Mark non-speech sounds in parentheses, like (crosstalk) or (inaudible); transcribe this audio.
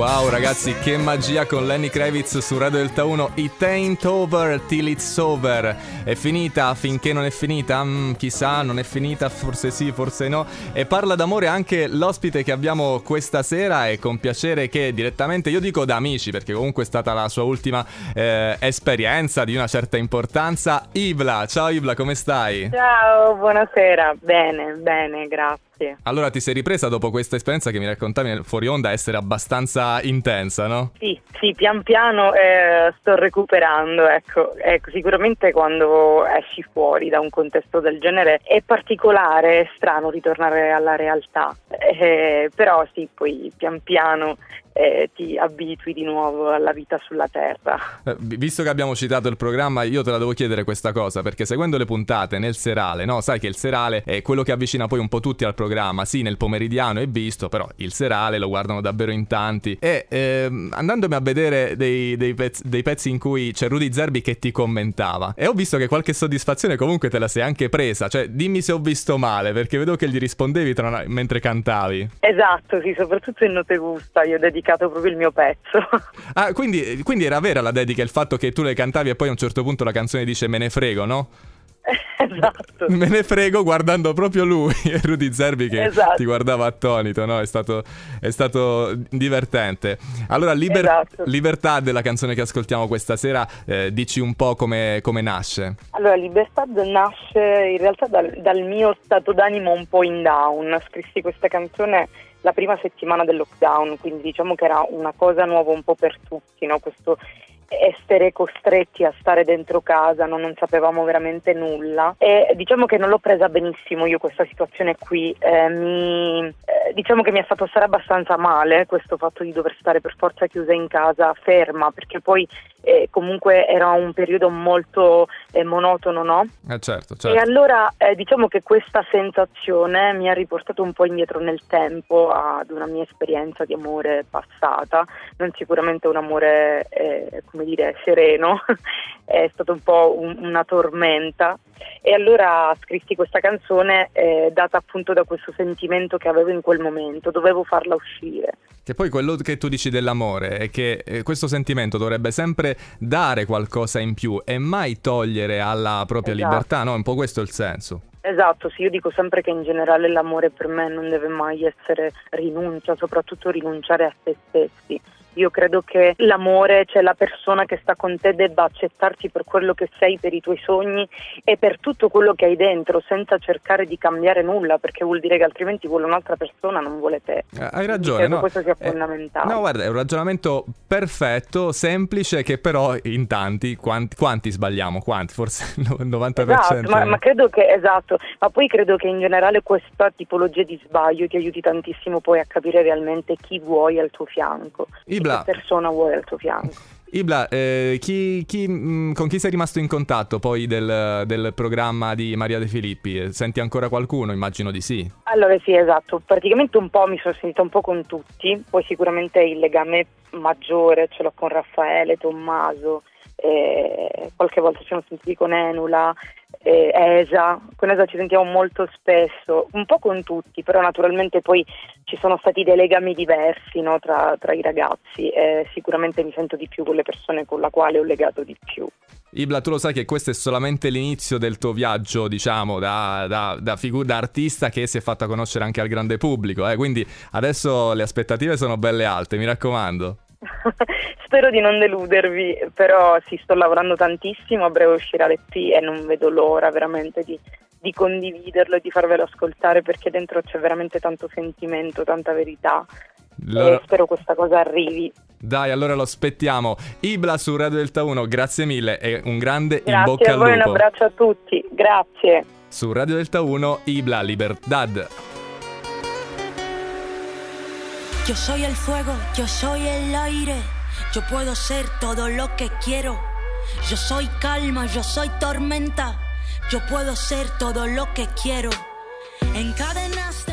Wow ragazzi, che magia con Lenny Kravitz su Radio Delta 1. It ain't over till it's over. È finita finché non è finita? Mm, chissà, non è finita, forse sì, forse no. E parla d'amore anche l'ospite che abbiamo questa sera e con piacere che direttamente, io dico da amici perché comunque è stata la sua ultima eh, esperienza di una certa importanza. Ibla, ciao Ibla, come stai? Ciao, buonasera. Bene, bene, grazie sì. Allora ti sei ripresa dopo questa esperienza che mi raccontavi fuori onda essere abbastanza intensa, no? Sì, sì, pian piano eh, sto recuperando, ecco. ecco. Sicuramente quando esci fuori da un contesto del genere è particolare, è strano ritornare alla realtà, eh, però sì, poi pian piano eh, ti abitui di nuovo alla vita sulla Terra. Eh, visto che abbiamo citato il programma, io te la devo chiedere questa cosa, perché seguendo le puntate nel serale, no? Sai che il serale è quello che avvicina poi un po' tutti al programma, sì, nel pomeridiano è visto, però il serale lo guardano davvero in tanti. E ehm, andandomi a vedere dei, dei, pezzi, dei, pezzi, in cui c'è Rudy Zerbi che ti commentava, e ho visto che qualche soddisfazione comunque te la sei anche presa, cioè dimmi se ho visto male, perché vedo che gli rispondevi tra, mentre cantavi. Esatto, sì, soprattutto in Note Gusta, io dedico dedicato proprio il mio pezzo. (laughs) Ah, quindi, quindi era vera la dedica, il fatto che tu le cantavi e poi a un certo punto la canzone dice me ne frego, no? (laughs) esatto. Me ne frego guardando proprio lui (laughs) Rudy Zerbi che esatto. ti guardava attonito, no? È stato, è stato divertente. Allora, liber- esatto. Libertà della canzone che ascoltiamo questa sera, eh, dici un po' come, come, nasce. Allora, Libertà nasce in realtà dal, dal mio stato d'animo un po' in down. Scrissi questa canzone la prima settimana del lockdown, quindi diciamo che era una cosa nuova un po' per tutti, no? questo essere costretti a stare dentro casa, no? non sapevamo veramente nulla e diciamo che non l'ho presa benissimo io questa situazione qui, eh, mi, eh, diciamo che mi ha fatto stare abbastanza male questo fatto di dover stare per forza chiusa in casa, ferma, perché poi eh, comunque era un periodo molto eh, monotono, no? Certo, certo. E allora eh, diciamo che questa sensazione mi ha riportato un po' indietro nel tempo ad una mia esperienza di amore passata, non sicuramente un amore, eh, come dire, sereno, (laughs) è stato un po' un, una tormenta e allora scrissi questa canzone eh, data appunto da questo sentimento che avevo in quel momento, dovevo farla uscire. Che poi quello che tu dici dell'amore è che eh, questo sentimento dovrebbe sempre dare qualcosa in più e mai togliere alla propria esatto. libertà, no? Un po' questo è il senso. Esatto, sì, io dico sempre che in generale l'amore per me non deve mai essere rinuncia, soprattutto rinunciare a se stessi io credo che l'amore, cioè la persona che sta con te debba accettarti per quello che sei, per i tuoi sogni e per tutto quello che hai dentro, senza cercare di cambiare nulla, perché vuol dire che altrimenti vuole un'altra persona, non vuole te. Eh, hai ragione, no? questo sia eh, fondamentale. No, guarda, è un ragionamento perfetto, semplice, che però in tanti, quanti, quanti sbagliamo? Quanti? Forse (laughs) il 90%. Esatto, ma, ma credo che, esatto, ma poi credo che in generale questa tipologia di sbaglio ti aiuti tantissimo poi a capire realmente chi vuoi al tuo fianco. I Ibla, che persona vuole al tuo fianco. Ibla, eh, chi, chi, mh, mm, con chi sei rimasto in contatto poi del, del, programma di Maria De Filippi? Senti ancora qualcuno? Immagino di sì. Allora sì, esatto, praticamente un po' mi sono sentita un po' con tutti, poi sicuramente il legame maggiore ce l'ho con Raffaele, Tommaso, eh, qualche volta ci siamo sentiti con Enula, eh, ESA, con ESA ci sentiamo molto spesso, un po' con tutti, però naturalmente poi ci sono stati dei legami diversi no, tra, tra, i ragazzi e sicuramente mi sento di più con le persone con le quali ho legato di più. Ibla, tu lo sai che questo è solamente l'inizio del tuo viaggio, diciamo, da, da, da, figu- da artista che si è fatta conoscere anche al grande pubblico, eh? quindi adesso le aspettative sono belle alte, mi raccomando. (laughs) Spero di non deludervi, però sì, sto lavorando tantissimo, a breve uscirà l'EP e non vedo l'ora veramente di, di condividerlo e di farvelo ascoltare perché dentro c'è veramente tanto sentimento, tanta verità. Allora... E spero questa cosa arrivi. Dai, allora lo aspettiamo. Ibla su Radio Delta 1, grazie mille e un grande grazie in bocca al lupo. Grazie a voi, un abbraccio a tutti. Grazie. Su Radio Delta 1, Ibla Libertad. Yo soy el fuego, yo soy el aire, yo puedo ser todo lo que quiero. Yo soy calma, yo soy tormenta, yo puedo ser todo lo que quiero. Encadenaste